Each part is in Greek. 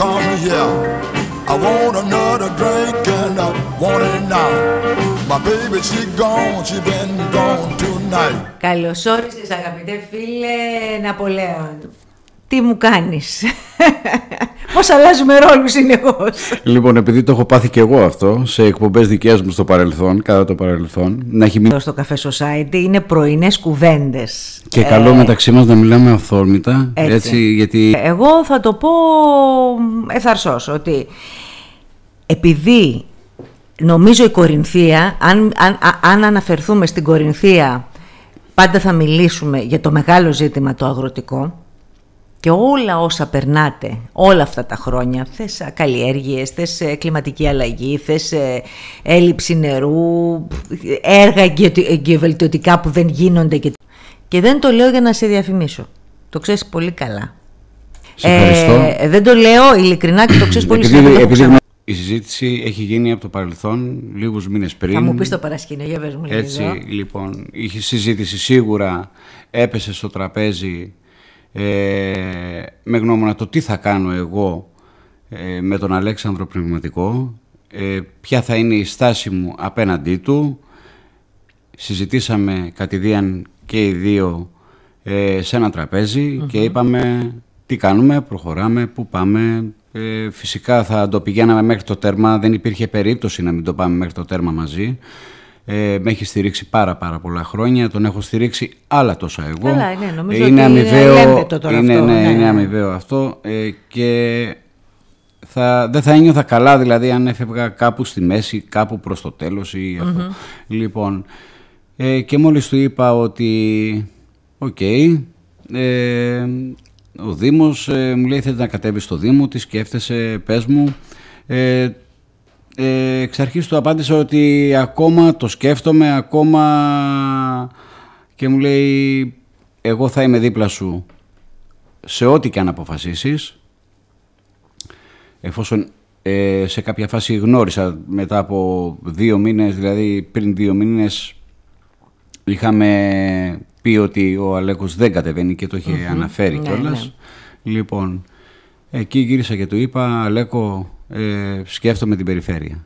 come here. I want another drink and I want it now. My baby, she gone, she been gone tonight. Καλώς όρισες αγαπητέ φίλε Ναπολέον. Τι μου κάνεις; Πώς αλλάζουμε ρόλους συνεχώς; Λοιπόν, επειδή το έχω πάθει και εγώ αυτό σε εκπομπές δικές μου στο παρελθόν, κατά το παρελθόν, να έχει μείνει Εδώ στο Café Society είναι πρωινές κουβέντες. και καλό μεταξύ μας να μιλάμε αυθόρμητα, έτσι. έτσι, γιατί Εγώ θα το πω ευθαρσώς ότι επειδή νομίζω η Κορινθία, αν, αν, α- αν αναφερθούμε στην Κορινθία πάντα θα μιλήσουμε για το μεγάλο ζήτημα το αγροτικό και όλα όσα περνάτε όλα αυτά τα χρόνια, θες α, καλλιέργειες, θες ε, κλιματική αλλαγή, θες ε, έλλειψη νερού, έργα εγκυο- εγκυοβελτιωτικά που δεν γίνονται και... και δεν το λέω για να σε διαφημίσω. Το ξέρεις πολύ καλά. σε ευχαριστώ. Ε, δεν το λέω ειλικρινά και το ξέρεις πολύ επειδή, συχνά. δεν το έχω επειδή ξανα- η συζήτηση έχει γίνει από το παρελθόν, λίγους μήνες πριν. Θα μου πεις το παρασκήνιο, για πες μου λίγο. Έτσι, λοιπόν, η συζήτηση σίγουρα έπεσε στο τραπέζι ε, με γνώμονα το τι θα κάνω εγώ ε, με τον Αλέξανδρο Πνευματικό, ε, ποια θα είναι η στάση μου απέναντί του. Συζητήσαμε κατηδίαν και οι δύο ε, σε ένα τραπέζι και είπαμε τι κάνουμε, προχωράμε, πού πάμε. Ε, φυσικά θα το πηγαίναμε μέχρι το τέρμα, δεν υπήρχε περίπτωση να μην το πάμε μέχρι το τέρμα μαζί. Ε, με έχει στηρίξει πάρα πάρα πολλά χρόνια, τον έχω στηρίξει άλλα τόσα εγώ. Καλά, ναι, νομίζω είναι ότι είναι αμοιβαίο, ελέγχετο τώρα είναι, αυτό, ναι, ναι. είναι αμοιβαίο αυτό ε, και θα, δεν θα ένιωθα καλά δηλαδή αν έφευγα κάπου στη μέση, κάπου προς το τέλος ή αυτό. Λοιπόν, ε, και μόλις του είπα ότι οκ, ε, ο Δήμος ε, μου λέει θέλει να κατέβεις στο Δήμο, τι σκέφτεσαι, πες μου. Ε, ε, εξ αρχής του απάντησα ότι ακόμα το σκέφτομαι, ακόμα και μου λέει εγώ θα είμαι δίπλα σου σε ό,τι και αν αποφασίσεις εφόσον ε, σε κάποια φάση γνώρισα μετά από δύο μήνες, δηλαδή πριν δύο μήνες είχαμε πει ότι ο Αλέκος δεν κατεβαίνει και το είχε αναφέρει Ναι, κιόλας. Λοιπόν, εκεί γύρισα και του είπα Αλέκο ε, σκέφτομαι την περιφέρεια.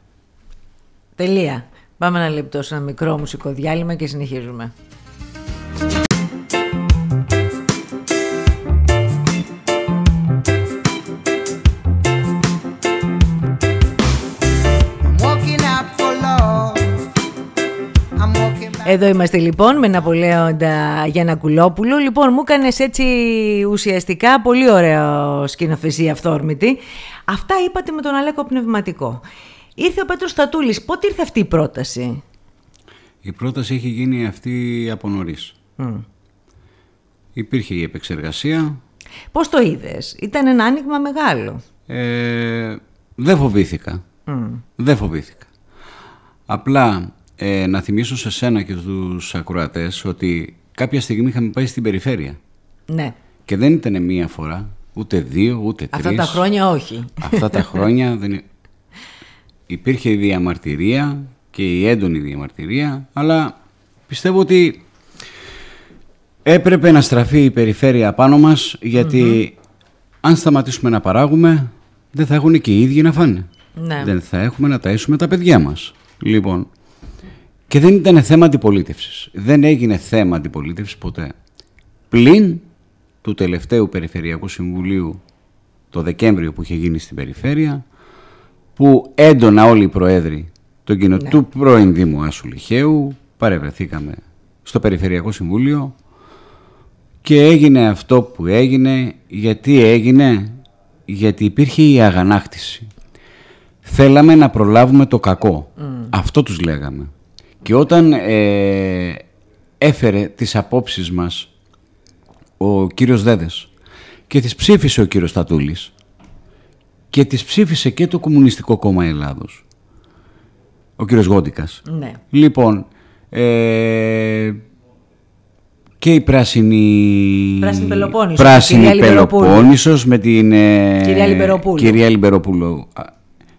Τελεία. Πάμε ένα λεπτό σε ένα μικρό μουσικό διάλειμμα και συνεχίζουμε. I'm walking out for love. I'm walking back. Εδώ είμαστε λοιπόν με Ναπολέοντα Γιανακουλόπουλο. Λοιπόν, μου έκανες έτσι ουσιαστικά πολύ ωραίο σκηνοθεσία αυθόρμητη. Αυτά είπατε με τον Αλέκο Πνευματικό. Ήρθε ο Πέτρος Στατούλης. Πότε ήρθε αυτή η πρόταση; Η πρόταση έχει γίνει αυτή από νωρίς. Υπήρχε η επεξεργασία. Πώς το είδες; Ήταν ένα άνοιγμα μεγάλο; Ε, δεν φοβήθηκα. Δεν φοβήθηκα. Απλά ε, να θυμίσω σε σένα και τους ακροατές ότι κάποια στιγμή είχαμε πάει στην περιφέρεια. Ναι. Και δεν ήταν μία φορά, ούτε δύο, ούτε τρεις. Αυτά τα χρόνια όχι. Αυτά τα χρόνια δεν... υπήρχε η διαμαρτυρία και η έντονη διαμαρτυρία, αλλά πιστεύω ότι έπρεπε να στραφεί η περιφέρεια πάνω μας, γιατί αν σταματήσουμε να παράγουμε, δεν θα έχουν και οι ίδιοι να φάνε. Ναι. Δεν θα έχουμε να ταΐσουμε τα παιδιά μας. Λοιπόν, και δεν ήταν θέμα αντιπολίτευσης. Δεν έγινε θέμα αντιπολίτευσης ποτέ. Πλην του τελευταίου Περιφερειακού Συμβουλίου το Δεκέμβριο που είχε γίνει στην Περιφέρεια, που έντονα όλοι οι προέδροι των κοινο... του πρώην Δήμου Άσου Λιχαίου παρευρεθήκαμε στο Περιφερειακό Συμβούλιο και έγινε αυτό που έγινε. Γιατί έγινε, γιατί υπήρχε η αγανάκτηση. Θέλαμε να προλάβουμε το κακό. Αυτό τους λέγαμε. Και όταν ε, έφερε τις απόψεις μας ο κύριος Δέδες και τις ψήφισε ο κύριος Στατούλης και τις ψήφισε και το Κομμουνιστικό Κόμμα Ελλάδος, ο κύριος Γόντικας. Ναι. Λοιπόν, ε, και η πράσινη... Πράσινη Πελοπόννησος, Πράσινη κυρία Λιμπεροπούλου. Πελοπόννησος με την... ε, Κυρία Λιμπεροπούλου. Κυρία Λιμπεροπούλου. Α,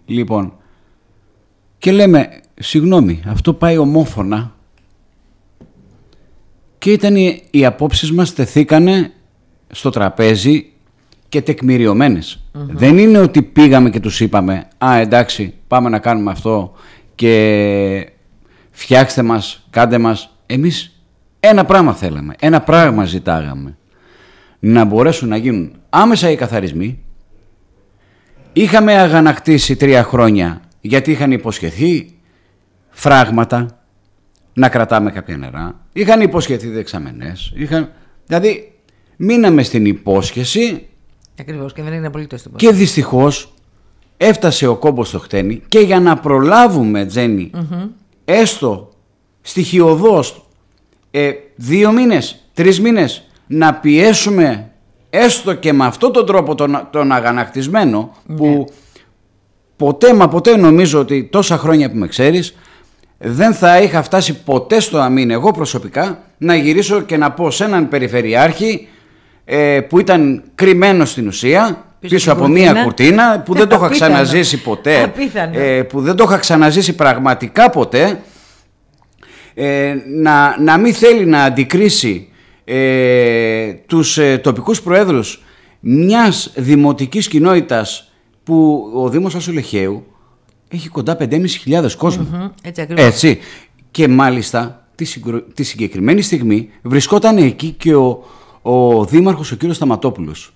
Λοιπόν, και λέμε, συγγνώμη, αυτό πάει ομόφωνα και ήταν οι, οι απόψεις μας τεθήκανε στο τραπέζι και τεκμηριωμενες Δεν είναι ότι πήγαμε και τους είπαμε «Α, εντάξει, πάμε να κάνουμε αυτό και φτιάξτε μας, κάντε μας». Εμείς ένα πράγμα θέλαμε, ένα πράγμα ζητάγαμε. Να μπορέσουν να γίνουν άμεσα οι καθαρισμοί. Είχαμε αγανακτήσει τρία χρόνια γιατί είχαν υποσχεθεί φράγματα να κρατάμε κάποια νερά. Είχαν υποσχεθεί δεξαμενές. Είχαν... Δηλαδή μείναμε στην υπόσχεση Ακριβώς και δεν είναι απολύτως το και δυστυχώς έφτασε ο κόμπος στο χτένι και για να προλάβουμε Τζένι έστω στοιχειοδός ε, δύο μήνες, τρεις μήνες να πιέσουμε έστω και με αυτόν τον τρόπο τον, τον αγανακτισμένο που ποτέ μα ποτέ νομίζω ότι τόσα χρόνια που με ξέρεις δεν θα είχα φτάσει ποτέ στο αμήν εγώ προσωπικά να γυρίσω και να πω σε έναν περιφερειάρχη ε, που ήταν κρυμμένο στην ουσία Πίσω πίσω, στην από μία κουρτίνα. κουρτίνα που δεν το είχα Απίθανο. ξαναζήσει ποτέ Απίθανο. ε, που δεν το είχα ξαναζήσει πραγματικά ποτέ ε, να, να μην θέλει να αντικρίσει ε, τους ε, τοπικούς προέδρους δημοτικής κοινότητας που ο Δήμος Ασουλεχαίου έχει κοντά 5.500 κόσμο. Μμμ, Έτσι ακριβώς. Έτσι. Και μάλιστα τη, συγκρο- τη συγκεκριμένη στιγμή βρισκόταν εκεί και ο, ο Δήμαρχος ο κύριος Σταματόπουλος.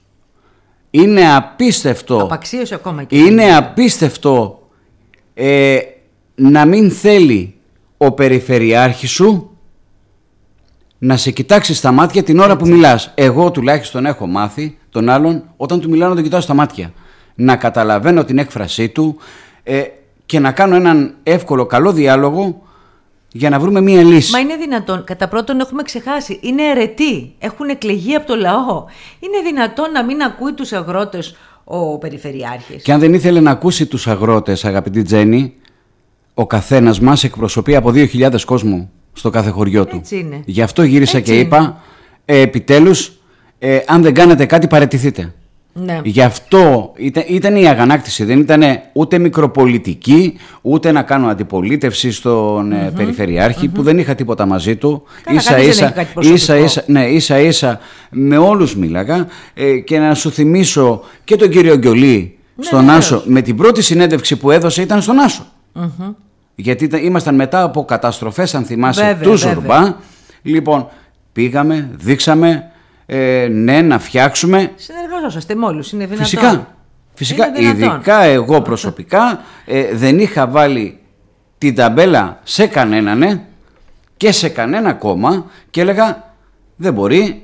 Είναι απίστευτο. Απαξίωσε ακόμα και Είναι απίστευτο ε, να μην θέλει ο περιφερειάρχης σου να σε κοιτάξει στα μάτια την ώρα που μιλάς. Εγώ τουλάχιστον έχω μάθει τον άλλον όταν του μιλάω να τον κοιτάω στα μάτια. Να καταλαβαίνω την έκφρασή του ε, και να κάνω έναν εύκολο καλό διάλογο για να βρούμε μία λύση. Μα είναι δυνατόν, κατά πρώτον έχουμε ξεχάσει, είναι αιρετοί, έχουν εκλεγεί από το λαό. Είναι δυνατόν να μην ακούει τους αγρότες ο Περιφερειάρχης; Και αν δεν ήθελε να ακούσει τους αγρότες, αγαπητή Τζέννη, ο καθένας μας εκπροσωπεί από 2.000 κόσμο στο κάθε χωριό του. Έτσι είναι. Γι' αυτό γύρισα Έτσι και είναι. είπα, ε, επιτέλους, ε, αν δεν κάνετε κάτι παρετηθείτε. Ναι. Γι' αυτό ήταν, ήταν η αγανάκτηση, δεν ήταν ούτε μικροπολιτική, ούτε να κάνω αντιπολίτευση στον ε, περιφερειαρχη που δεν είχα τίποτα μαζί του. Καλά, κανείς δεν έχει κάτι προσωπικό. ίσα, ίσα, ναι, ίσα ίσα με όλους μίλαγα ε, και να σου θυμίσω και τον κύριο Γκιολή στον Ναι, βεβαίως. Άσο με την πρώτη συνέντευξη που έδωσε ήταν στον ασο Γιατί ήταν, ήμασταν μετά από καταστροφές αν θυμάσαι Βέβαια, του βέβαια. Ζουρμπά. Λοιπόν, πήγαμε, δείξαμε, ε, ναι, να φτιάξουμε. Συνεργαζόσαστε με όλους, είναι δυνατόν. Φυσικά. Φυσικά, Είναι δυνατόν. ειδικά εγώ προσωπικά ε, δεν είχα βάλει την ταμπέλα σε κανέναν ε, και σε κανένα κόμμα και έλεγα δεν μπορεί.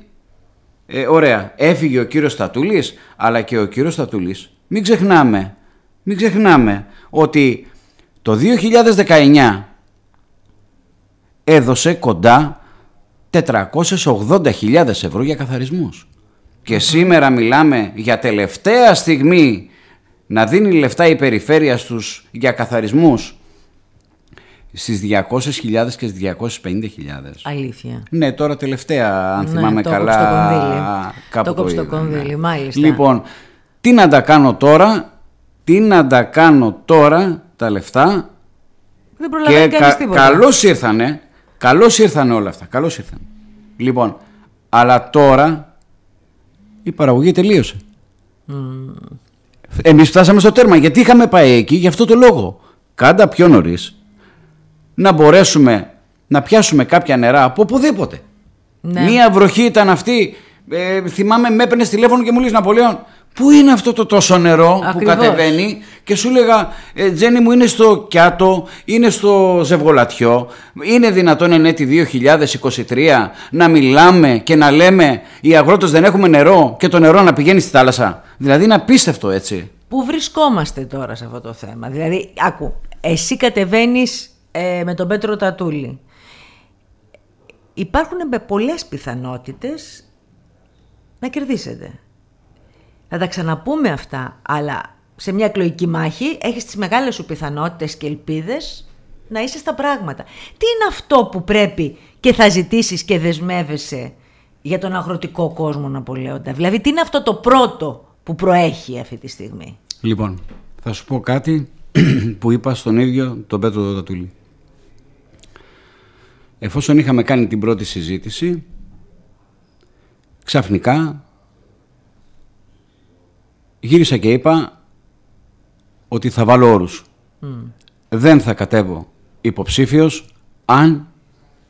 Ε, ωραία, έφυγε ο κύριος Στατούλης, αλλά και ο κύριος Στατούλης. Μην ξεχνάμε, μην ξεχνάμε ότι το 2019 έδωσε κοντά 480.000 ευρώ για καθαρισμούς. Και σήμερα μιλάμε για τελευταία στιγμή να δίνει λεφτά η περιφέρεια στους για καθαρισμούς στις 200.000 και στις 250.000. Αλήθεια. Ναι, τώρα τελευταία, αν Ναι, θυμάμαι το καλά, κόψε το κονδύλι. κάπου Το κόψε το είδα, κονδύλι, μάλιστα. Λοιπόν, τι να τα κάνω τώρα, τι να τα κάνω τώρα τα λεφτά Δεν προλαβαίνει και κανείς κα, τίποτα. καλώς ήρθανε, καλώς ήρθανε όλα αυτά, καλώς ήρθανε. Λοιπόν, αλλά τώρα η παραγωγή τελείωσε. Εμείς φτάσαμε στο τέρμα γιατί είχαμε πάει εκεί για αυτό το λόγο; Κάντα πιο νωρίς να μπορέσουμε να πιάσουμε κάποια νερά από οπουδήποτε. Ναι. Μία βροχή ήταν αυτή. Ε, θυμάμαι, με έπαιρνες τηλέφωνο και μου λέει Ναπολέον, Πού είναι αυτό το τόσο νερό που Ακριβώς. κατεβαίνει; Και σου έλεγα ε, Τζένι μου είναι στο Κιάτο, είναι στο Ζευγολατιό είναι δυνατόν εν έτη 2023 να μιλάμε και να λέμε οι αγρότες δεν έχουμε νερό και το νερό να πηγαίνει στη θάλασσα; Δηλαδή είναι απίστευτο έτσι Πού βρισκόμαστε τώρα σε αυτό το θέμα; Δηλαδή, άκου, εσύ κατεβαίνεις ε, με τον Πέτρο Τατούλη. Υπάρχουν με πολλές πιθανότητες να κερδίσετε. Θα τα ξαναπούμε αυτά, αλλά σε μια εκλογική μάχη έχεις τις μεγάλες σου πιθανότητες και ελπίδες να είσαι στα πράγματα. Τι είναι αυτό που πρέπει και θα ζητήσεις και δεσμεύεσαι για τον αγροτικό κόσμο, Ναπολέοντα; Δηλαδή, τι είναι αυτό το πρώτο που προέχει αυτή τη στιγμή; Λοιπόν, θα σου πω κάτι που είπα στον ίδιο τον Πέτρο Τατούλη. Εφόσον είχαμε κάνει την πρώτη συζήτηση, ξαφνικά γύρισα και είπα ότι θα βάλω όρους. Δεν θα κατέβω υποψήφιος αν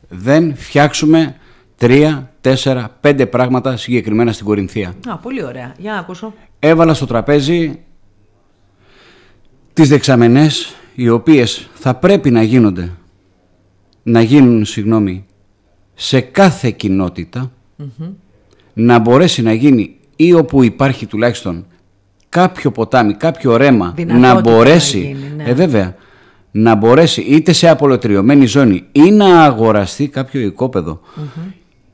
δεν φτιάξουμε τρία, τέσσερα, πέντε πράγματα συγκεκριμένα στην Κορινθία. Α, πολύ ωραία. Για να ακούσω. Έβαλα στο τραπέζι τις δεξαμενές οι οποίες θα πρέπει να γίνονται να γίνουν, συγγνώμη, σε κάθε κοινότητα να μπορέσει να γίνει ή όπου υπάρχει τουλάχιστον κάποιο ποτάμι, κάποιο ρέμα Δυνατότητα να να μπορέσει, γίνει, ναι. ε, βέβαια, να μπορέσει είτε σε απολωτριωμένη ζώνη ή να αγοραστεί κάποιο οικόπεδο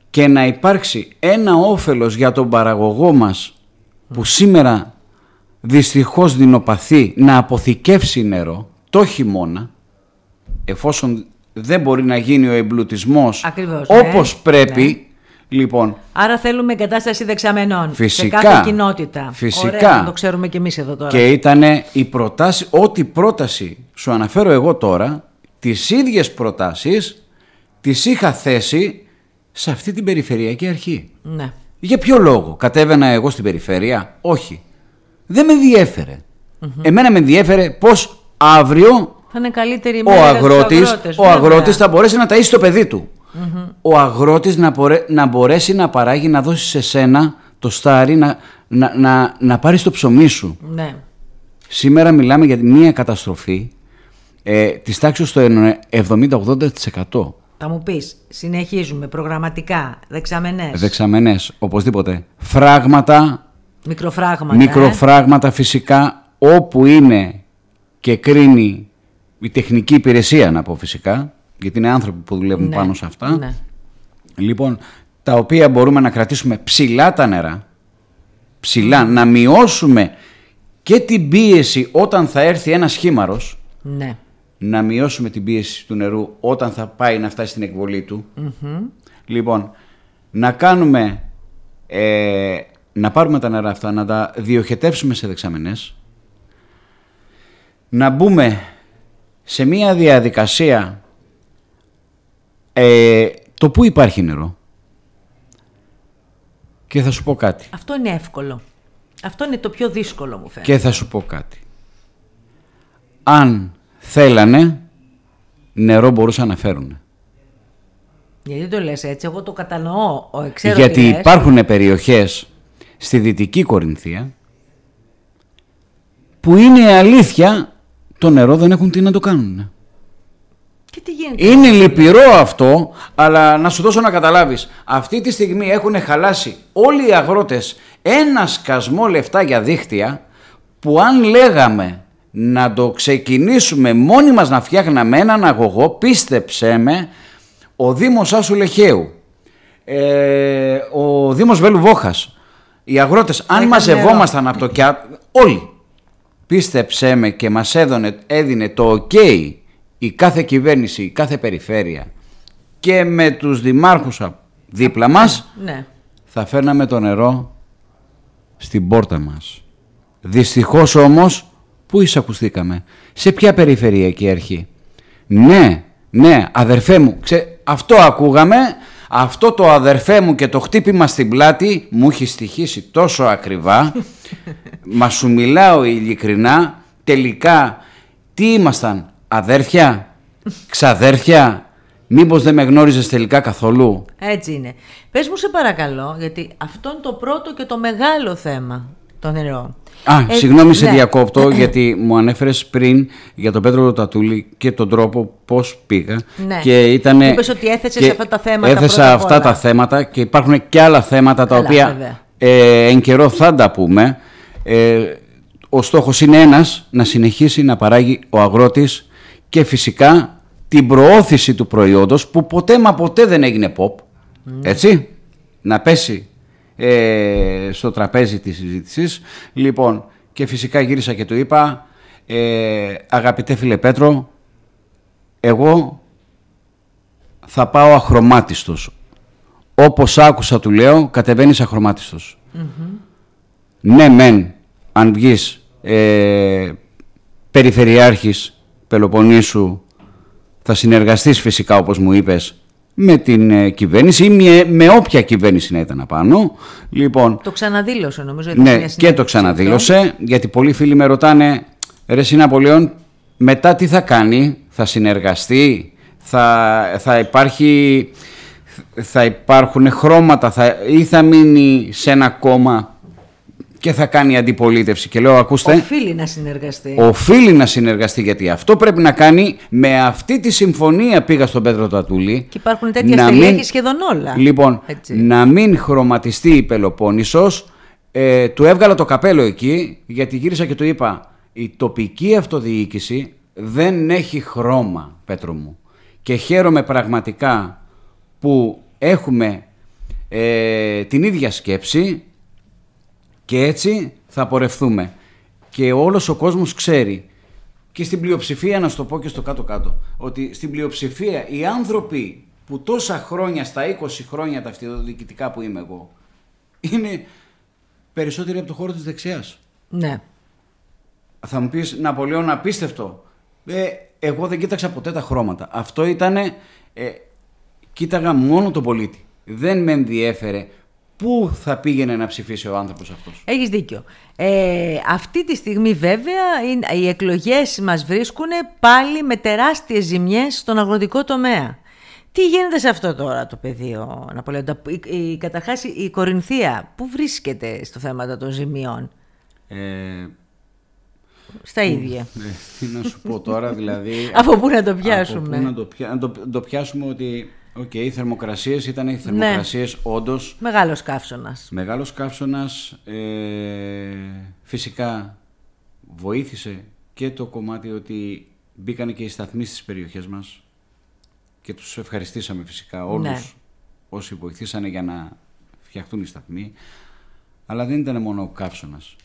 και να υπάρξει ένα όφελος για τον παραγωγό μας που σήμερα δυστυχώς δεινοπαθεί να αποθηκεύσει νερό το χειμώνα εφόσον δεν μπορεί να γίνει ο εμπλουτισμός Ακριβώς, ναι. όπως πρέπει λοιπόν Άρα θέλουμε εγκατάσταση δεξαμενών. Φυσικά. Σε κάθε κοινότητα. Φυσικά. Ωραία, να το ξέρουμε και εμείς εδώ τώρα. Και ήταν η προτάση, ό,τι πρόταση σου αναφέρω εγώ τώρα, τις ίδιες προτάσεις τις είχα θέσει σε αυτή την περιφερειακή αρχή. Ναι. Για ποιο λόγο κατέβαινα εγώ στην περιφέρεια, όχι. Δεν με ενδιέφερε. Εμένα με ενδιέφερε πώς αύριο Θα είναι καλύτερη η ο μέρα για τους αγρότης, αγρότες, ο βέβαια. αγρότης θα μπορέσει να ταΐσει το παιδί του. Ο αγρότης να, μπορέ- να μπορέσει να παράγει, να δώσει σε σένα το στάρι, να, να, να, να πάρεις το ψωμί σου. Ναι. Σήμερα μιλάμε για μια καταστροφή ε, της τάξης στο 70-80%. Θα μου πεις, συνεχίζουμε προγραμματικά, δεξαμενές, Δεξαμενές, οπωσδήποτε. Φράγματα, μικροφράγματα. ε; μικροφράγματα φυσικά, όπου είναι και κρίνει η τεχνική υπηρεσία, να πω φυσικά, γιατί είναι άνθρωποι που δουλεύουν Ναι, πάνω σε αυτά. Ναι. Λοιπόν, τα οποία μπορούμε να κρατήσουμε ψηλά τα νερά, ψηλά, να μειώσουμε και την πίεση όταν θα έρθει ένας χήμαρος, ναι. να μειώσουμε την πίεση του νερού όταν θα πάει να φτάσει στην εκβολή του. Λοιπόν, να κάνουμε, ε, να πάρουμε τα νερά αυτά, να τα διοχετεύσουμε σε δεξαμενές, να μπούμε σε μία διαδικασία ε, το πού υπάρχει νερό; Και θα σου πω κάτι. Αυτό είναι εύκολο. Αυτό είναι το πιο δύσκολο μου φαίνεται. Και θα σου πω κάτι. Αν θέλανε, νερό μπορούσαν να φέρουν. Γιατί το λες έτσι, εγώ το κατανοώ. Ο, ξέρω Γιατί τι λες. υπάρχουν περιοχές στη Δυτική Κορινθία που είναι αλήθεια το νερό δεν έχουν τι να το κάνουν. Και τι γίνεται; Είναι λυπηρό αυτό, αλλά να σου δώσω να καταλάβεις. Αυτή τη στιγμή έχουν χαλάσει όλοι οι αγρότες ένα σκασμό λεφτά για δίχτυα που αν λέγαμε να το ξεκινήσουμε μόνοι μας να φτιάχναμε έναν αγωγό, πίστεψέ με, ο Δήμος Άσου Λεχαίου, ε, ο Δήμος Βέλου Βόχας, οι αγρότες, αν Είχαν μαζευόμασταν από το ΚΙΑ, όλοι, πίστεψέ με και μας έδωνε, έδινε το ok η κάθε κυβέρνηση, η κάθε περιφέρεια και με τους δημάρχους α- δίπλα μας Ναι. θα φέρναμε το νερό στην πόρτα μας. Δυστυχώς όμως, πού εισακουστήκαμε, σε ποια περιφερειακή αρχή; Ναι, ναι, αδερφέ μου, ξέ, αυτό ακούγαμε, αυτό το αδερφέ μου και το χτύπημα στην πλάτη μου έχει στοιχήσει τόσο ακριβά, μα σου μιλάω ειλικρινά, τελικά τι ήμασταν, αδέρφια, ξαδέρφια, μήπως δεν με γνώριζες τελικά καθόλου; Έτσι είναι. Πες μου σε παρακαλώ, γιατί αυτό είναι το πρώτο και το μεγάλο θέμα το νερό. Α, Ε, συγγνώμη σε ναι. διακόπτω γιατί μου ανέφερες πριν για τον Πέτρο Τατούλη και τον τρόπο πώς πήγα Ναι. και ήτανε... Είπες ότι έθεσες και αυτά τα θέματα Έθεσα πρώτα απ' αυτά όλα. τα θέματα και υπάρχουν και άλλα θέματα τα Καλά, οποία βέβαια. ε, εν καιρό θα τα πούμε. Ε, ο στόχος είναι ένας, να συνεχίσει να παράγει ο αγρότης και φυσικά την προώθηση του προϊόντος που ποτέ μα ποτέ δεν έγινε pop. Έτσι, να πέσει ε, στο τραπέζι της συζήτησης. Λοιπόν, και φυσικά γύρισα και του είπα, ε, αγαπητέ φίλε Πέτρο, εγώ θα πάω αχρωμάτιστος. Όπως άκουσα του λέω, κατεβαίνεις αχρωμάτιστος. Ναι μεν, αν βγεις ε, περιφερειάρχης Πελοποννήσου, θα συνεργαστείς φυσικά όπως μου είπες με την ε, κυβέρνηση ή με, με όποια κυβέρνηση να ήταν απάνω. Λοιπόν, Το ξαναδήλωσε νομίζω. ήταν ναι, μια και συνέντευξη το ξαναδήλωσε, γιατί πολλοί φίλοι με ρωτάνε, ρε Συναπολέον, μετά τι θα κάνει, θα συνεργαστεί, θα, θα υπάρχει, θα υπάρχουν χρώματα θα, ή θα μείνει σε ένα κόμμα και θα κάνει αντιπολίτευση. Και λέω, ακούστε, Οφείλει να συνεργαστεί. οφείλει να συνεργαστεί, γιατί αυτό πρέπει να κάνει με αυτή τη συμφωνία πήγα στον Πέτρο Τατούλη. Και υπάρχουν τέτοια να στελέχη μην- σχεδόν όλα. Λοιπόν, Έτσι. να μην χρωματιστεί η Πελοπόννησος, ε, του έβγαλα το καπέλο εκεί, γιατί γύρισα και του είπα, η τοπική αυτοδιοίκηση δεν έχει χρώμα, Πέτρο μου. Και χαίρομαι πραγματικά που έχουμε ε, την ίδια σκέψη και έτσι θα πορευθούμε. Και όλος ο κόσμος ξέρει και στην πλειοψηφία, να σου το πω και στο κάτω-κάτω, ότι στην πλειοψηφία οι άνθρωποι που τόσα χρόνια, στα 20 χρόνια τα αυτοδιοικητικά που είμαι εγώ, είναι περισσότεροι από το χώρο της δεξιάς. Ναι. Θα μου πεις, Ναπολέον, απίστευτο. Ε, εγώ δεν κοίταξα ποτέ τα χρώματα. Αυτό ήταν, ε, κοίταγα μόνο τον πολίτη. Δεν με ενδιέφερε πού θα πήγαινε να ψηφίσει ο άνθρωπος αυτός; Έχεις δίκιο. Ε, αυτή τη στιγμή βέβαια είναι- οι εκλογές μας βρίσκουν πάλι με τεράστιες ζημιές στον αγροτικό τομέα. Τι γίνεται σε αυτό τώρα το πεδίο, Ναπολέον; Τα- η, η, καταρχάς η Κορινθία, πού βρίσκεται στο θέμα των ζημιών; Ε, Στα ίδια. ε, τι να σου πω τώρα, δηλαδή... Από πού να το Από πιάσουμε. πού να το, πια- να το, το πιάσουμε ότι οκ, οι θερμοκρασίες ήταν οι θερμοκρασίες όντως Μεγάλος καύσωνας. Μεγάλος καύσωνας ε, φυσικά βοήθησε και το κομμάτι ότι μπήκαν και οι σταθμοί στις περιοχές μας και τους ευχαριστήσαμε φυσικά όλους Ναι. όσοι βοηθήσανε για να φτιαχτούν οι σταθμοί αλλά δεν ήταν μόνο ο καύσωνας.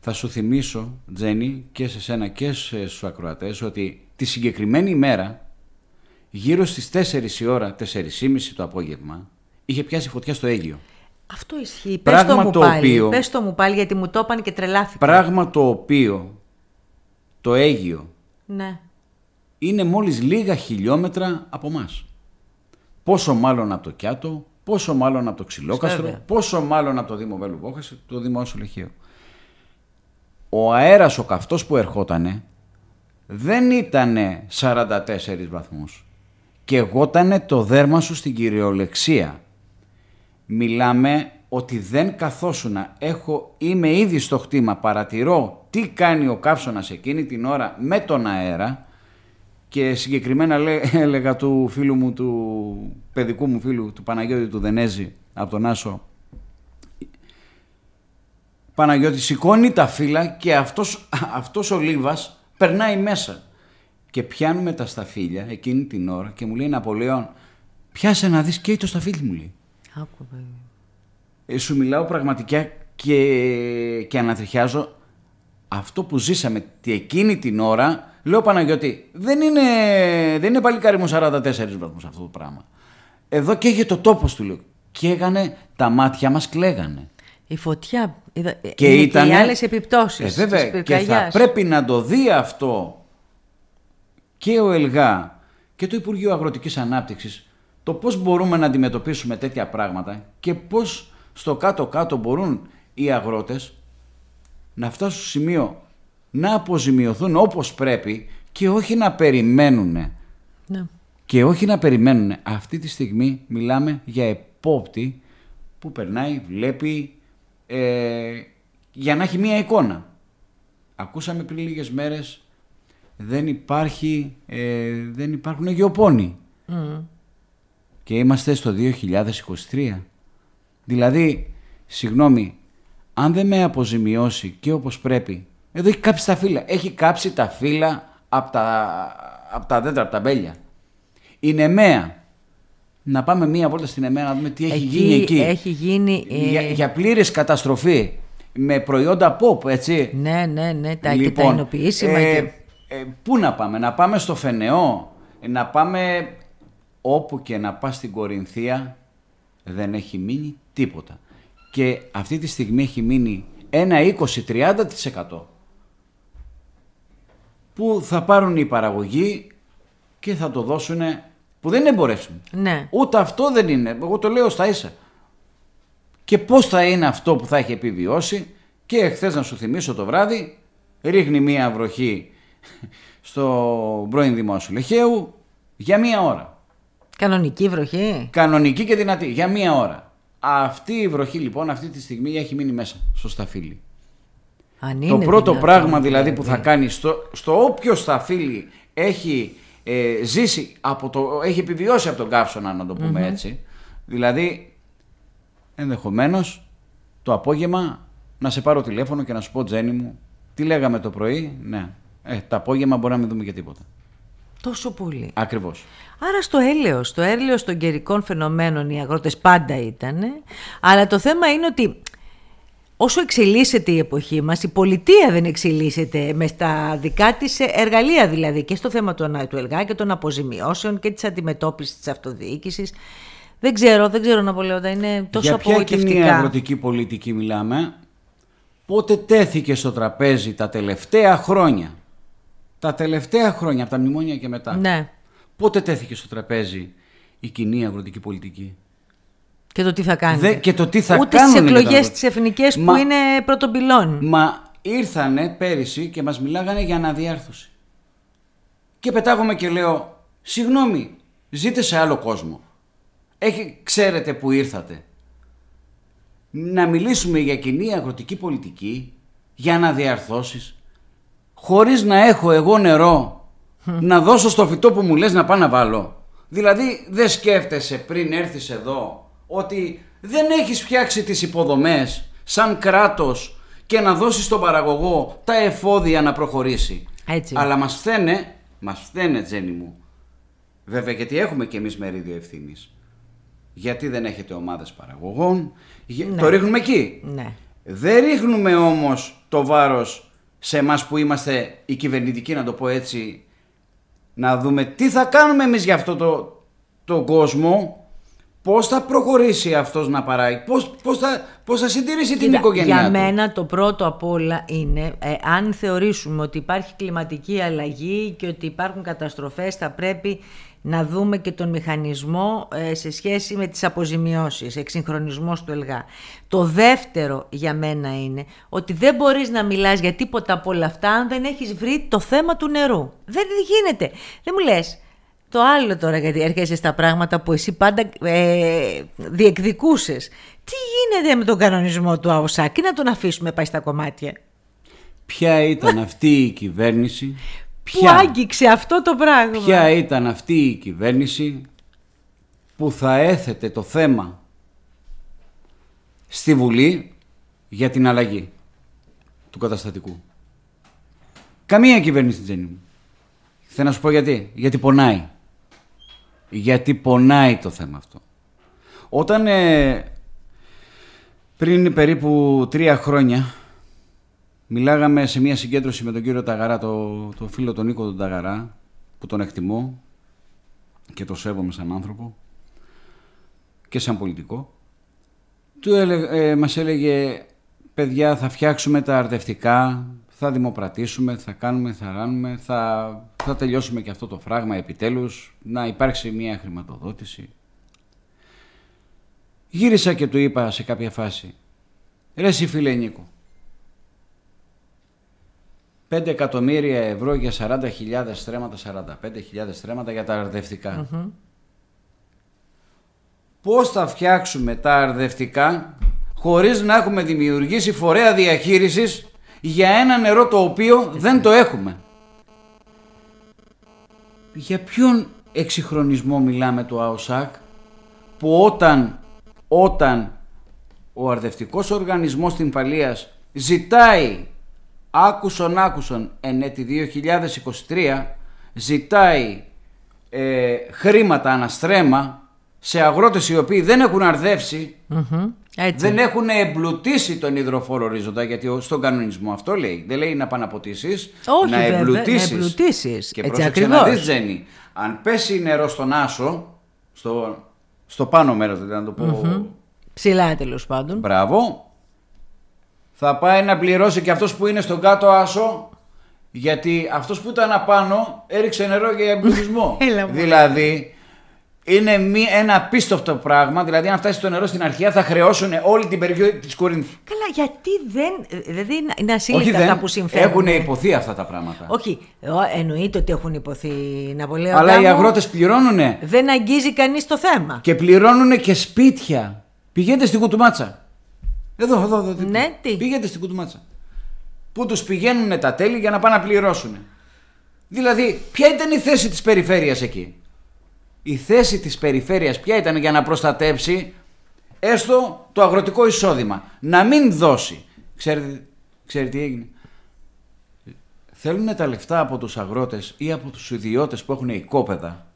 Θα σου θυμίσω, Τζένι, και σε σένα και σε- στους ακροατές ότι τη συγκεκριμένη ημέρα γύρω στις 4 η ώρα, 4.30 το απόγευμα είχε πιάσει φωτιά στο Αίγυο. Αυτό ισχύει. Πες Πράγμα το μου το πάλι. οποίο- Πες το μου πάλι γιατί μου το είπαν και τρελάθηκα. Πράγμα το οποίο το Αίγυο Ναι. είναι μόλις λίγα χιλιόμετρα από μας. Πόσο μάλλον από το Κιάτο, πόσο μάλλον από το Ξυλόκαστρο, Βέβαια. πόσο μάλλον από το Δήμο Βέλου Βόχας, το Δήμο Άσο Λεχείο. Ο αέρας ο καυτός που ερχότανε δεν ήτανε 44 βαθμούς. Και εγώτανε το δέρμα σου στην κυριολεξία. Μιλάμε ότι δεν καθόσουνα. Έχω, είμαι ήδη στο χτήμα, παρατηρώ τι κάνει ο καύσωνας εκείνη την ώρα με τον αέρα και συγκεκριμένα λέ- έλεγα του φίλου μου, του παιδικού μου φίλου, του Παναγιώτη του Δενέζη, από τον Άσο, Παναγιώτη σηκώνει τα φύλλα και αυτός, αυτός ο Λίβας περνάει μέσα. Και πιάνουμε τα σταφύλια εκείνη την ώρα και μου λέει Ναπολέον, πιάσε να δεις και το σταφύλι μου λέει. Άκου, παιδί. Ε, σου μιλάω πραγματικά και, και ανατριχιάζω αυτό που ζήσαμε τη εκείνη την ώρα. Λέω Παναγιώτη, δεν είναι, δεν είναι παλικάρι μου 44 βαθμούς αυτό το πράγμα. Εδώ καίγε το τόπος του λέω. Καίγανε, τα μάτια μας κλαίγανε. Η φωτιά. Είδα, Και είναι ήταν. και οι άλλες επιπτώσεις Ε, βέβαια, της και θα πυρκαγιάς. πρέπει να το δει αυτό και ο ΕΛΓΑ και το Υπουργείο Αγροτικής Ανάπτυξης το πώς μπορούμε να αντιμετωπίσουμε τέτοια πράγματα και πώς στο κάτω-κάτω μπορούν οι αγρότες να φτάσουν στο σημείο να αποζημιωθούν όπως πρέπει και όχι να περιμένουν. Ναι. Και όχι να περιμένουν. Αυτή τη στιγμή μιλάμε για επόπτη που περνάει, βλέπει, ε, για να έχει μία εικόνα. Ακούσαμε πριν λίγες μέρες, δεν, υπάρχει, ε, δεν υπάρχουν γεωπόνοι. Και είμαστε στο 2023. Δηλαδή, συγγνώμη, αν δεν με αποζημιώσει και όπως πρέπει, εδώ έχει κάψει τα φύλλα. Έχει κάψει τα φύλλα από τα, απ' τα δέντρα, από τα μπέλια. Η Νεμαία. Να πάμε μία βόλτα στην Νεμαία να δούμε τι έχει Εκεί γίνει εκεί. έχει γίνει, ε, Για, για πλήρης καταστροφή. Με προϊόντα pop, έτσι. Ναι, ναι, ναι. Τα, και τα εινοποιήσιμα. ε, και... ε, πού να πάμε, να πάμε στο Φενεό, να πάμε όπου και να πας στην Κορινθία, δεν έχει μείνει τίποτα. Και αυτή τη στιγμή έχει μείνει ένα 20-30% που θα πάρουν οι παραγωγοί και θα το δώσουν που δεν είναι εμπορεύσιμο. Ναι. Ούτε αυτό δεν είναι. Εγώ το λέω στα ίσα. Και πώς θα είναι αυτό που θα έχει επιβιώσει. Και εχθέ να σου θυμίσω το βράδυ, ρίχνει μία βροχή στο πρώην Δημόσιο Λεχαίου για μία ώρα. Κανονική βροχή; Κανονική και δυνατή, για μία ώρα. Αυτή η βροχή λοιπόν αυτή τη στιγμή έχει μείνει μέσα στο σταφύλι. Αν Το είναι πρώτο δυνατόν, πράγμα δηλαδή που θα κάνει στο, στο όποιο σταφύλι έχει ε, ζήσει, από το, έχει επιβιώσει από τον καύσωνα να το πούμε έτσι. Δηλαδή ενδεχομένως το απόγευμα να σε πάρω τηλέφωνο και να σου πω Τζένι μου τι λέγαμε το πρωί, ναι. Ε, το απόγευμα μπορεί να μην δούμε και τίποτα. Τόσο πολύ. Ακριβώς. Άρα στο έλεος, το έλεος των καιρικών φαινομένων οι αγρότες πάντα ήταν, αλλά το θέμα είναι ότι όσο εξελίσσεται η εποχή μας, η πολιτεία δεν εξελίσσεται μες στα δικά της εργαλεία δηλαδή και στο θέμα του, του ΕΛΓΑ και των αποζημιώσεων και της αντιμετώπισης της αυτοδιοίκησης. Δεν ξέρω, δεν ξέρω να πω λέω, είναι τόσο Για ποια κοινή απογοητευτικά. αγροτική πολιτική μιλάμε, πότε τέθηκε στο τραπέζι τα τελευταία χρόνια, τα τελευταία χρόνια, από τα μνημόνια και μετά, Ναι. πότε τέθηκε στο τραπέζι η κοινή αγροτική πολιτική; Και το τι θα κάνει. Δε- και το τι θα Ούτε κάνουνε στις για τα εκλογές αγρότες. τις εθνικές που Μα- είναι πρώτον πυλών. Μα ήρθανε πέρυσι και μας μιλάγανε για αναδιάρθρωση. Και πετάγομαι και λέω, συγγνώμη, ζείτε σε άλλο κόσμο. Έχει, ξέρετε που ήρθατε. Να μιλήσουμε για κοινή αγροτική πολιτική, για αναδιαρθώσεις, χωρίς να έχω εγώ νερό, να δώσω στο φυτό που μου λες να πάω να βάλω. Δηλαδή δεν σκέφτεσαι πριν έρθεις εδώ ότι δεν έχεις φτιάξει τις υποδομές σαν κράτος και να δώσεις στον παραγωγό τα εφόδια να προχωρήσει. Έτσι. Αλλά μας φταίνε, μας φταίνε Τζένι μου, βέβαια γιατί έχουμε και εμείς μερίδιο ευθύνης. Γιατί δεν έχετε ομάδες παραγωγών, γε- το ρίχνουμε εκεί. Ναι. Δεν ρίχνουμε όμως το βάρος σε εμάς που είμαστε οι κυβερνητικοί, να το πω έτσι, να δούμε τι θα κάνουμε εμείς για αυτό το, το κόσμο, πώς θα προχωρήσει αυτός να παράγει, πώς, πώς, θα, πώς θα συντηρήσει την Κοίτα, οικογένειά Για του. μένα το πρώτο απ' όλα είναι ε, αν θεωρήσουμε ότι υπάρχει κλιματική αλλαγή και ότι υπάρχουν καταστροφές θα πρέπει να δούμε και τον μηχανισμό ε, σε σχέση με τις αποζημιώσεις, εξυγχρονισμός του ΕΛΓΑ. Το δεύτερο για μένα είναι ότι δεν μπορείς να μιλάς για τίποτα από όλα αυτά αν δεν έχεις βρει το θέμα του νερού. Δεν γίνεται. Δεν μου λες, το άλλο τώρα, γιατί έρχεσαι στα πράγματα που εσύ πάντα ε, διεκδικούσες. Τι γίνεται με τον κανονισμό του ΑΟΣΑΚ, ή να τον αφήσουμε πάει στα κομμάτια. Ποια ήταν αυτή η κυβέρνηση, Που ποια, άγγιξε αυτό το πράγμα. ποια ήταν αυτή η κυβέρνηση που θα έθετε το θέμα στη Βουλή για την αλλαγή του καταστατικού; Καμία κυβέρνηση, Τζένι μου. Θέλω να σου πω γιατί. Γιατί πονάει. Γιατί πονάει το θέμα αυτό. Όταν ε, πριν περίπου τρία χρόνια μιλάγαμε σε μια συγκέντρωση με τον κύριο Ταγαρά, το, το φίλο τον Νίκο τον Ταγαρά, που τον εκτιμώ και το σέβομαι σαν άνθρωπο και σαν πολιτικό, του έλεγε, ε, μας έλεγε παιδιά θα φτιάξουμε τα αρτευτικά, θα δημοπρατήσουμε, θα κάνουμε, θα ράνουμε, θα, θα τελειώσουμε και αυτό το φράγμα επιτέλους, να υπάρξει μια χρηματοδότηση. Γύρισα και του είπα σε κάποια φάση, ρε εσύ φίλε Νίκο, 5 εκατομμύρια ευρώ για 40.000 στρέμματα, 45.000 στρέμματα για τα αρδευτικά. Πώς θα φτιάξουμε τα αρδευτικά χωρίς να έχουμε δημιουργήσει φορέα διαχείρισης για ένα νερό το οποίο δεν το έχουμε; Για ποιον εξυγχρονισμό μιλάμε το ΑΟΣΑΚ που όταν, όταν ο αρδευτικός οργανισμός στην Παλίας ζητάει άκουσον άκουσον εν έτη 2023 ζητάει ε, χρήματα αναστρέμα σε αγρότες οι οποίοι δεν έχουν αρδεύσει Μμμ, Έτσι. δεν έχουν εμπλουτίσει τον υδροφόρο ορίζοντα, γιατί ο- στον κανονισμό αυτό λέει. Δεν λέει να παναποτίσεις, Όχι, να βέβαια, εμπλουτίσεις. να εμπλουτίσεις. Και Έτσι πρόσεξε να ακριβώς. δεις, Τζένι, αν πέσει νερό στον άσο, στο, στο πάνω μέρος, δηλαδή να το πω Ψηλά τέλος πάντων. μπράβο, θα πάει να πληρώσει και αυτός που είναι στον κάτω άσο, γιατί αυτός που ήταν απάνω έριξε νερό για εμπλουτισμό. Έλα, μωρέ. δηλαδή, Είναι μη, ένα απίστευτο πράγμα. Δηλαδή, αν φτάσει στο νερό στην αρχαία, θα χρεώσουν όλη την περιοχή της Κορίνθου. Καλά, γιατί δεν. Δηλαδή είναι- είναι Όχι, ασύλληπτα αυτά δεν. που συμφέρουν. Έχουν υποθεί αυτά τα πράγματα. Όχι, ο- εννοείται ότι έχουν υποθεί Ναπολέοντα Αλλά οι μου. αγρότες πληρώνουν Δεν αγγίζει κανείς το θέμα. και πληρώνουν και σπίτια. Πηγαίνετε στην Κουτουμάτσα. Εδώ, εδώ, εδώ. δίπλα. Ναι, τι; Πήγαινε στην Κουτουμάτσα. Που τους πηγαίνουν τα τέλη για να πάνε να πληρώσουν. Δηλαδή, ποια ήταν η θέση της περιφέρειας εκεί; Η θέση της περιφέρειας ποια ήταν για να προστατεύσει έστω το αγροτικό εισόδημα; Να μην δώσει. Ξέρετε, ξέρετε τι έγινε; Θέλουν τα λεφτά από τους αγρότες ή από τους ιδιώτες που έχουν οικόπεδα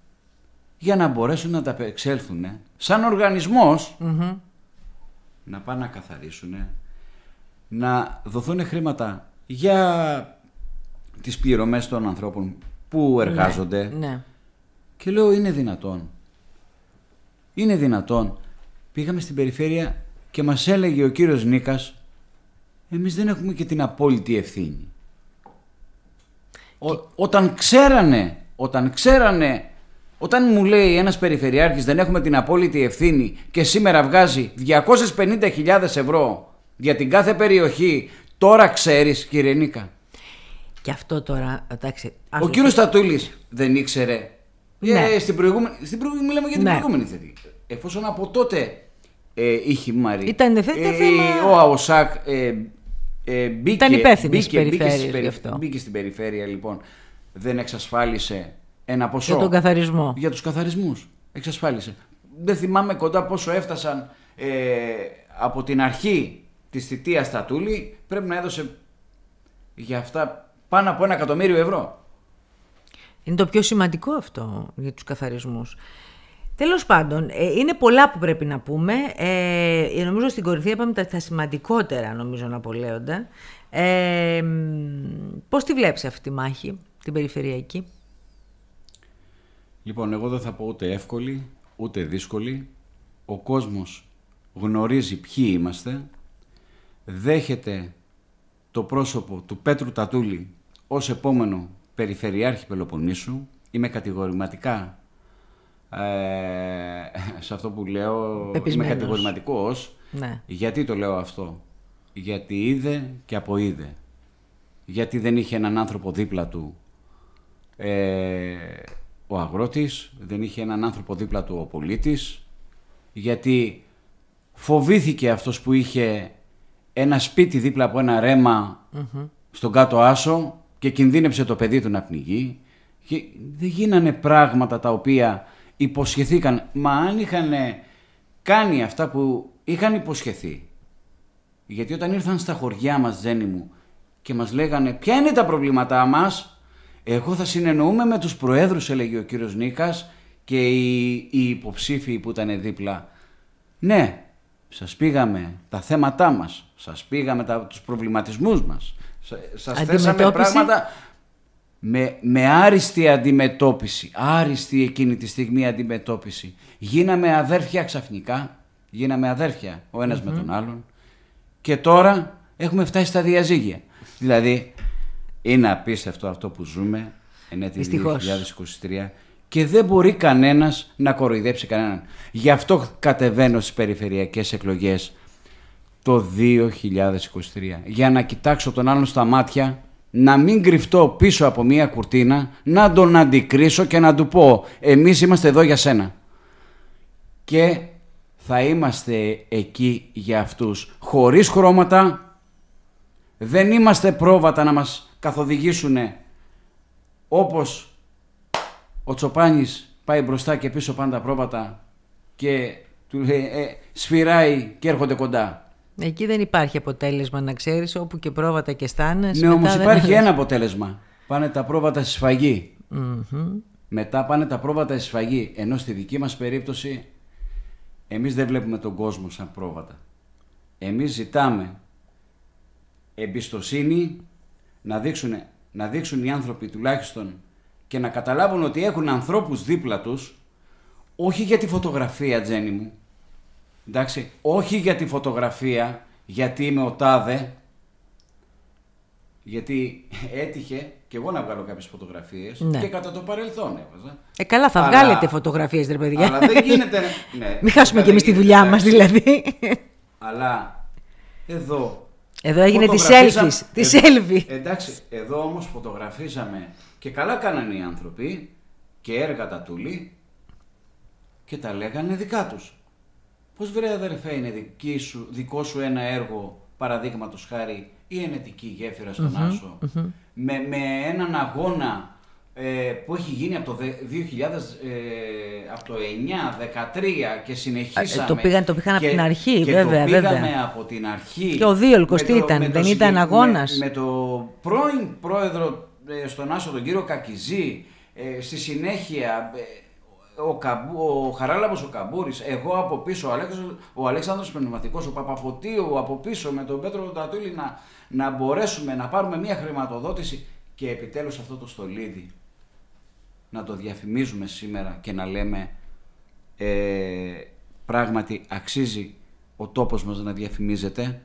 για να μπορέσουν να τα εξέλθουν σαν οργανισμός να πάνε να καθαρίσουν να δοθούν χρήματα για τις πληρωμές των ανθρώπων που εργάζονται Ναι. και λέω είναι δυνατόν. Είναι δυνατόν. Πήγαμε στην περιφέρεια και μας έλεγε ο κύριος Νίκας εμείς δεν έχουμε και την απόλυτη ευθύνη. Ο- όταν ξέρανε, όταν ξέρανε, όταν μου λέει ένας περιφερειάρχης δεν έχουμε την απόλυτη ευθύνη και σήμερα βγάζει 250.000 ευρώ για την κάθε περιοχή, τώρα ξέρεις κύριε Νίκα. Και αυτό τώρα, εντάξει. Ο άστο, κύριος Στατούλης δεν ήξερε. Ναι. Ε, στην προηγούμενη, στην προηγούμενη, μιλάμε για την Ναι. προηγούμενη θετική. Εφόσον από τότε ε, είχε μάρει. Ήταν δε- δε- θέμα- Ο ΑΟΣΑΚ ε, ε, μπήκε, Ήταν υπεύθυνη μπήκε, στις περιφέρειες μπήκε, στις γι' αυτό. μπήκε στην περιφέρεια λοιπόν. Δεν εξασφάλισε ένα ποσό. Για τον καθαρισμό. Για τους καθαρισμούς. Εξασφάλισε. Δεν θυμάμαι κοντά πόσο έφτασαν ε, από την αρχή της θητείας Στατούλη. Πρέπει να έδωσε για αυτά πάνω από ένα εκατομμύριο ευρώ. Είναι το πιο σημαντικό αυτό για τους καθαρισμούς. Τέλος πάντων, ε, είναι πολλά που πρέπει να πούμε. Ε, νομίζω στην κορυφή είπαμε τα, τα σημαντικότερα, νομίζω, να απολέοντα. Ε, μ, πώς τη βλέπεις αυτή τη μάχη, την περιφερειακή; Λοιπόν, εγώ δεν θα πω ούτε εύκολη, ούτε δύσκολη. Ο κόσμος γνωρίζει ποιοι είμαστε. Δέχεται το πρόσωπο του Πέτρου Τατούλη ως επόμενο Περιφερειάρχη Πελοποννήσου. Είμαι κατηγορηματικά ε, σε αυτό που λέω. Είμαι Πεπισμένος. κατηγορηματικός. Ναι. Γιατί το λέω αυτό; Γιατί είδε και αποείδε. Γιατί δεν είχε έναν άνθρωπο δίπλα του ε, ο αγρότης, δεν είχε έναν άνθρωπο δίπλα του ο πολίτης, γιατί φοβήθηκε αυτός που είχε ένα σπίτι δίπλα από ένα ρέμα στον κάτω άσο και κινδύνεψε το παιδί του να πνιγεί. Και δεν γίνανε πράγματα τα οποία υποσχεθήκαν. Μα αν είχαν κάνει αυτά που είχαν υποσχεθεί, γιατί όταν ήρθαν στα χωριά μας, Ζένη μου, και μας λέγανε ποια είναι τα προβλήματά μας, εγώ θα συνεννοούμε με τους προέδρους, έλεγε ο κύριος Νίκας, και οι, οι υποψήφοι που ήταν δίπλα. Ναι, σας πήγαμε τα θέματά μας, σας πήγαμε τα, τους προβληματισμούς μας, σα- σας θέσαμε Αντιμετώπιση; πράγματα με, με άριστη αντιμετώπιση, άριστη εκείνη τη στιγμή αντιμετώπιση. Γίναμε αδέρφια ξαφνικά, γίναμε αδέρφια ο ενας με τον άλλον και τώρα έχουμε φτάσει στα διαζύγια. Δηλαδή, είναι απίστευτο αυτό που ζούμε, εν έτη Δυστυχώς. 2023 και δεν μπορεί κανένας να κοροϊδέψει κανέναν. Γι' αυτό κατεβαίνω στις περιφερειακές εκλογές το 2023 για να κοιτάξω τον άλλον στα μάτια να μην κρυφτώ πίσω από μία κουρτίνα να τον αντικρίσω και να του πω εμείς είμαστε εδώ για σένα και θα είμαστε εκεί για αυτούς χωρίς χρώματα δεν είμαστε πρόβατα να μας καθοδηγήσουν όπως ο Τσοπάνης πάει μπροστά και πίσω πάντα πρόβατα και του λέει ε, σφυράει και έρχονται κοντά. Εκεί δεν υπάρχει αποτέλεσμα, να ξέρεις, όπου και πρόβατα και στάνες. Ναι, μετά όμως δεν υπάρχει είναι- ένα αποτέλεσμα. Πάνε τα πρόβατα στη σφαγή. Μμμ. Μετά πάνε τα πρόβατα στη σφαγή. Ενώ στη δική μας περίπτωση εμείς δεν βλέπουμε τον κόσμο σαν πρόβατα. Εμείς ζητάμε εμπιστοσύνη να δείξουν, να δείξουν οι άνθρωποι τουλάχιστον και να καταλάβουν ότι έχουν ανθρώπους δίπλα τους όχι για τη φωτογραφία Τζένι μου εντάξει, όχι για τη φωτογραφία γιατί είμαι ο τάδε Γιατί έτυχε και εγώ να βγάλω κάποιες φωτογραφίες Ναι. και κατά το παρελθόν έβαζα. Ε, καλά, θα Αλλά- βγάλετε φωτογραφίες, ρε παιδιά. Αλλά δεν γίνεται. ναι, Μην χάσουμε δεν κι εμείς τη γίνεται, δουλειά μας, εντάξει. δηλαδή. Αλλά εδώ. Εδώ έγινε τη φωτογραφίζα- selfies. Τη Ε, selfie. Εντάξει, εδώ όμως φωτογραφίζαμε και καλά κάνανε οι άνθρωποι και έργα τα τούλη και τα λέγανε δικά τους. Πώς βρε αδερφέ είναι δική σου, δικό σου ένα έργο παραδείγματος χάρη η ενετική γέφυρα στον Άσο με, με έναν αγώνα ε, που έχει γίνει από το δε- 2000, ε, από το 9-13 και συνεχίσαμε. Ε, το πήγαν- το πήγαν από και- την αρχή, και βέβαια, το πήγαμε βέβαια. από την αρχή. Και ο Δίολκος Με τι το- ήταν, με το δεν συγκε- ήταν αγώνας; Με, με το πρώην πρόεδρο ε, στον Άσο, τον κύριο Κακιζή, ε, στη συνέχεια ε, ο, Καμπού, ο Χαράλαμπος ο Καμπούρης, εγώ από πίσω, ο, Αλέξανδρος, ο Αλέξανδρος Πνευματικός, ο Παπαφωτίου από πίσω με τον Πέτρο Τατούλη να, να μπορέσουμε να πάρουμε μια χρηματοδότηση και επιτέλους αυτό το στολίδι να το διαφημίζουμε σήμερα και να λέμε ε, πράγματι αξίζει ο τόπος μας να διαφημίζεται.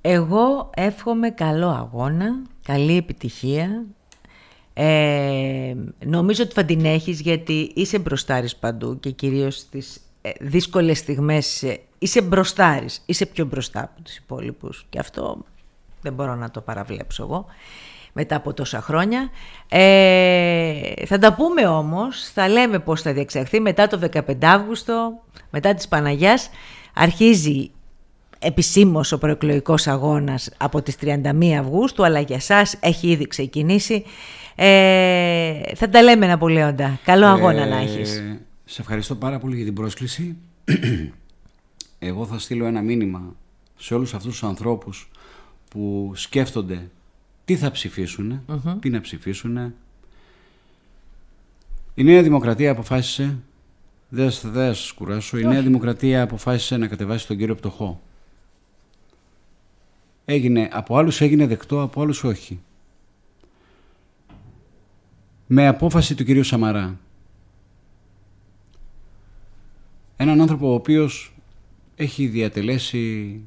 Εγώ εύχομαι καλό αγώνα, καλή επιτυχία. Ε, νομίζω ότι θα την έχεις γιατί είσαι μπροστάρης παντού και κυρίως στις ε, δύσκολες στιγμές ε, είσαι μπροστάρης, είσαι πιο μπροστά από τους υπόλοιπους και αυτό δεν μπορώ να το παραβλέψω εγώ μετά από τόσα χρόνια. Ε, θα τα πούμε όμως, θα λέμε πώς θα διεξαχθεί μετά το 15 Αύγουστο, μετά της Παναγιάς. Αρχίζει επισήμως ο προεκλογικός αγώνας από τις 31 Αυγούστου, αλλά για σας έχει ήδη ξεκινήσει. Ε, θα τα λέμε Ναπολέοντα. Καλό αγώνα να έχεις. Ε, Σε ευχαριστώ πάρα πολύ για την πρόσκληση. Εγώ θα στείλω ένα μήνυμα σε όλους αυτούς τους ανθρώπους που σκέφτονται τι θα ψηφισουν τι να ψηφίσουν. Η Νέα Δημοκρατία αποφάσισε, δεν θα δεν σας κουράσω, η Νέα Δημοκρατία αποφάσισε να κατεβάσει τον κύριο Πτωχό. Έγινε, από άλλους έγινε δεκτό, από άλλους όχι. Με απόφαση του κυρίου Σαμαρά. Έναν άνθρωπο ο οποίος έχει διατελέσει...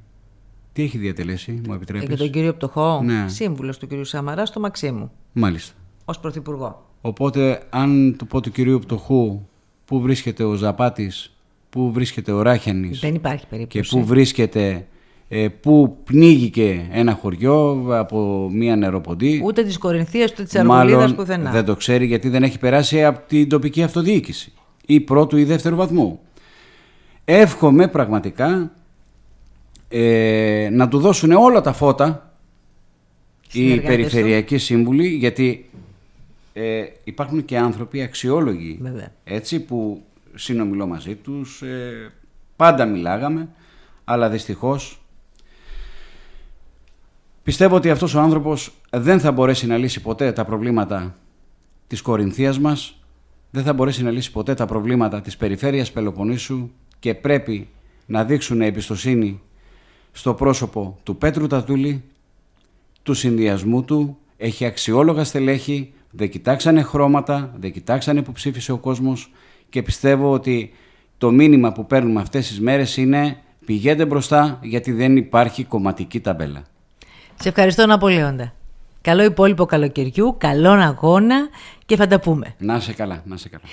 Τι έχει διατελέσει, μου επιτρέπεις; Και τον κύριο Πτωχό, Ναι. σύμβουλος του κύριου Σαμαρά στο Μαξίμου, Μάλιστα. ως πρωθυπουργό. Οπότε, αν του πω του κυρίου Πτωχού πού βρίσκεται ο Ζαπάτης, πού βρίσκεται ο Ράχιανης Δεν υπάρχει και περίπτωση. πού βρίσκεται, ε, πού πνίγηκε ένα χωριό από μία νεροποντή. Ούτε της Κορινθίας, ούτε της Αργολίδας Μάλλον πουθενά. δεν το ξέρει γιατί δεν έχει περάσει από την τοπική αυτοδιοίκηση ή πρώτου ή δεύτερου βαθμού. Εύχομαι πραγματικά ε, να του δώσουν όλα τα φώτα οι Συνεργάτες περιφερειακοί σύμβουλοι γιατί ε, υπάρχουν και άνθρωποι αξιόλογοι Βέβαια. έτσι που συνομιλώ μαζί τους ε, πάντα μιλάγαμε αλλά δυστυχώς Πιστεύω ότι αυτός ο άνθρωπος δεν θα μπορέσει να λύσει ποτέ τα προβλήματα της Κορινθίας μας, δεν θα μπορέσει να λύσει ποτέ τα προβλήματα της περιφέρειας Πελοποννήσου και πρέπει να δείξουν εμπιστοσύνη στο πρόσωπο του Πέτρου Τατούλη, του συνδυασμού του, έχει αξιόλογα στελέχη, δεν κοιτάξανε χρώματα, δεν κοιτάξανε που ψήφισε ο κόσμος και πιστεύω ότι το μήνυμα που παίρνουμε αυτές τις μέρες είναι πηγαίνετε μπροστά γιατί δεν υπάρχει κομματική ταμπέλα. Σε ευχαριστώ Ναπολέοντα. Καλό υπόλοιπο καλοκαιριού, καλόν αγώνα και θα τα πούμε. Να σε καλά, να σε καλά.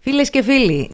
Φίλες και φίλοι,